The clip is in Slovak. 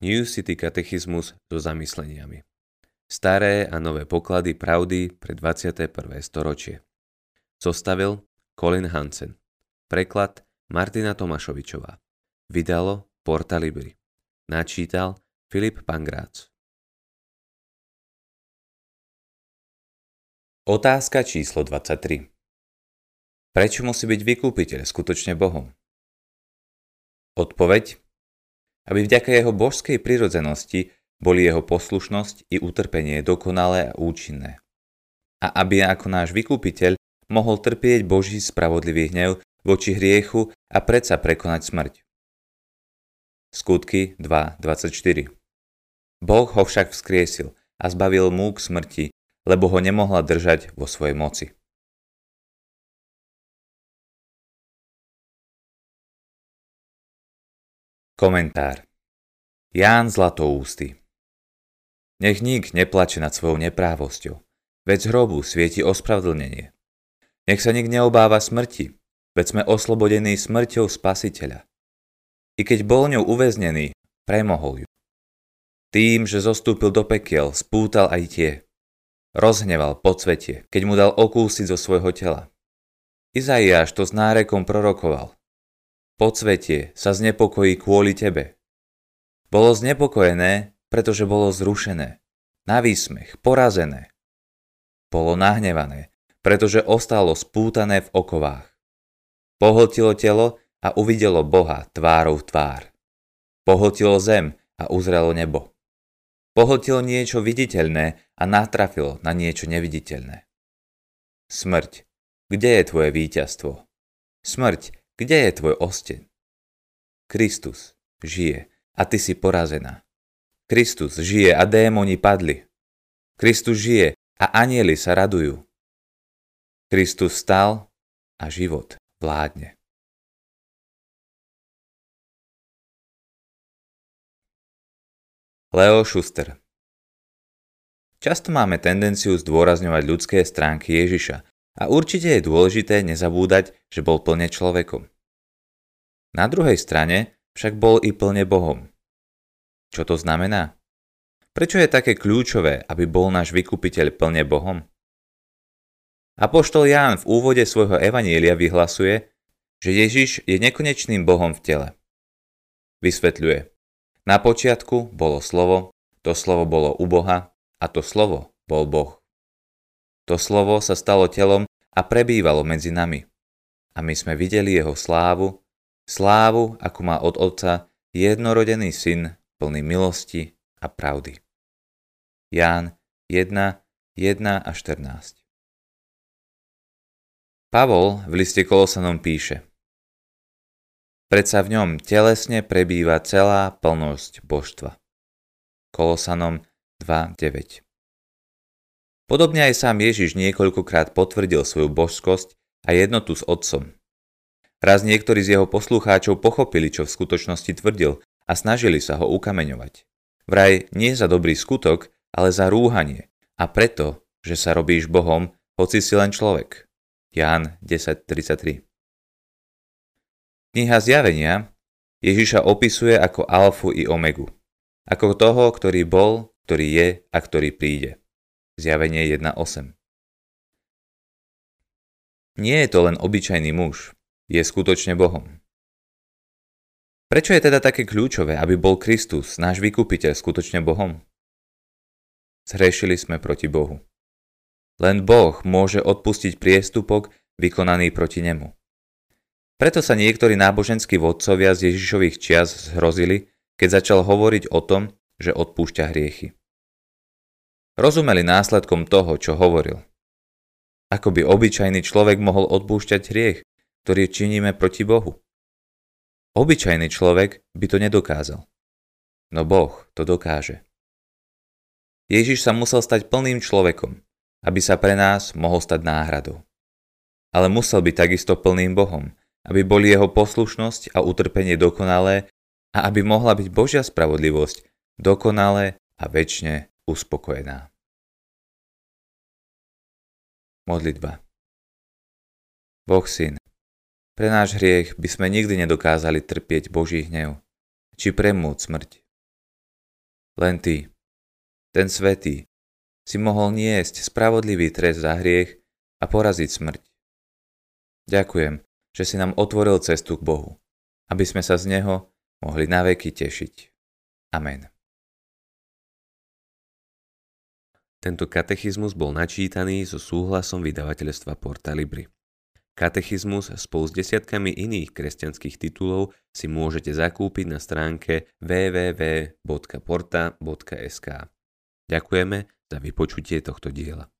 New City katechizmus so zamysleniami. Staré a nové poklady pravdy pre 21. storočie. Zostavil Colin Hansen. Preklad Martina Tomašovičová. Vydalo Porta Libri. Načítal Filip Pangrác. Otázka číslo 23. Prečo musí byť vykúpiteľ skutočne Bohom? Odpoveď aby vďaka jeho božskej prirodzenosti boli jeho poslušnosť i utrpenie dokonalé a účinné. A aby ako náš vykúpiteľ mohol trpieť Boží spravodlivý hnev voči hriechu a predsa prekonať smrť. Skutky 2.24 Boh ho však vzkriesil a zbavil múk smrti, lebo ho nemohla držať vo svojej moci. Komentár Ján Zlatoústy Nech nik neplače nad svojou neprávosťou, veď z hrobu svieti ospravedlnenie. Nech sa nik neobáva smrti, veď sme oslobodení smrťou spasiteľa. I keď bol ňou uväznený, premohol ju. Tým, že zostúpil do pekiel, spútal aj tie. Rozhneval podsvetie, keď mu dal okúsiť zo svojho tela. Izaiáš to s nárekom prorokoval. Podsvetie sa znepokojí kvôli tebe. Bolo znepokojené, pretože bolo zrušené, na výsmech, porazené. Bolo nahnevané, pretože ostalo spútané v okovách. Pohltilo telo a uvidelo Boha tvárou v tvár. Pohltilo zem a uzrelo nebo. Pohltilo niečo viditeľné a natrafilo na niečo neviditeľné. Smrť, kde je tvoje víťazstvo? Smrť, kde je tvoj osteň? Kristus žije a ty si porazená. Kristus žije a démoni padli. Kristus žije a anieli sa radujú. Kristus stal a život vládne. Leo Schuster Často máme tendenciu zdôrazňovať ľudské stránky Ježiša a určite je dôležité nezabúdať, že bol plne človekom. Na druhej strane však bol i plne Bohom. Čo to znamená? Prečo je také kľúčové, aby bol náš vykupiteľ plne Bohom? Apoštol Ján v úvode svojho evanília vyhlasuje, že Ježiš je nekonečným Bohom v tele. Vysvetľuje. Na počiatku bolo slovo, to slovo bolo u Boha a to slovo bol Boh. To slovo sa stalo telom a prebývalo medzi nami. A my sme videli jeho slávu, slávu, ako má od Otca jednorodený syn, plný milosti a pravdy. Ján 1, 1 a 14 Pavol v liste Kolosanom píše Predsa v ňom telesne prebýva celá plnosť božstva. Kolosanom 2.9 Podobne aj sám Ježiš niekoľkokrát potvrdil svoju božskosť a jednotu s Otcom. Raz niektorí z jeho poslucháčov pochopili, čo v skutočnosti tvrdil a snažili sa ho ukameňovať. Vraj nie za dobrý skutok, ale za rúhanie a preto, že sa robíš Bohom, hoci si len človek. Ján 10.33 Kniha Zjavenia Ježiša opisuje ako alfu i omegu. Ako toho, ktorý bol, ktorý je a ktorý príde. Zjavenie 1.8 Nie je to len obyčajný muž, je skutočne Bohom. Prečo je teda také kľúčové, aby bol Kristus, náš vykupiteľ, skutočne Bohom? Zhrešili sme proti Bohu. Len Boh môže odpustiť priestupok vykonaný proti nemu. Preto sa niektorí náboženskí vodcovia z Ježišových čias zhrozili, keď začal hovoriť o tom, že odpúšťa hriechy. Rozumeli následkom toho, čo hovoril. Ako by obyčajný človek mohol odpúšťať hriech, ktorý činíme proti Bohu? Obyčajný človek by to nedokázal. No Boh to dokáže. Ježiš sa musel stať plným človekom, aby sa pre nás mohol stať náhradou. Ale musel byť takisto plným Bohom, aby boli jeho poslušnosť a utrpenie dokonalé a aby mohla byť Božia spravodlivosť dokonalé a väčšine uspokojená. Modlitba Boh syn, pre náš hriech by sme nikdy nedokázali trpieť Boží hnev, či premôcť smrť. Len Ty, ten svetý, si mohol niesť spravodlivý trest za hriech a poraziť smrť. Ďakujem, že si nám otvoril cestu k Bohu, aby sme sa z Neho mohli naveky tešiť. Amen. Tento katechizmus bol načítaný so súhlasom vydavateľstva Porta Libri. Katechizmus spolu s desiatkami iných kresťanských titulov si môžete zakúpiť na stránke www.porta.sk. Ďakujeme za vypočutie tohto diela.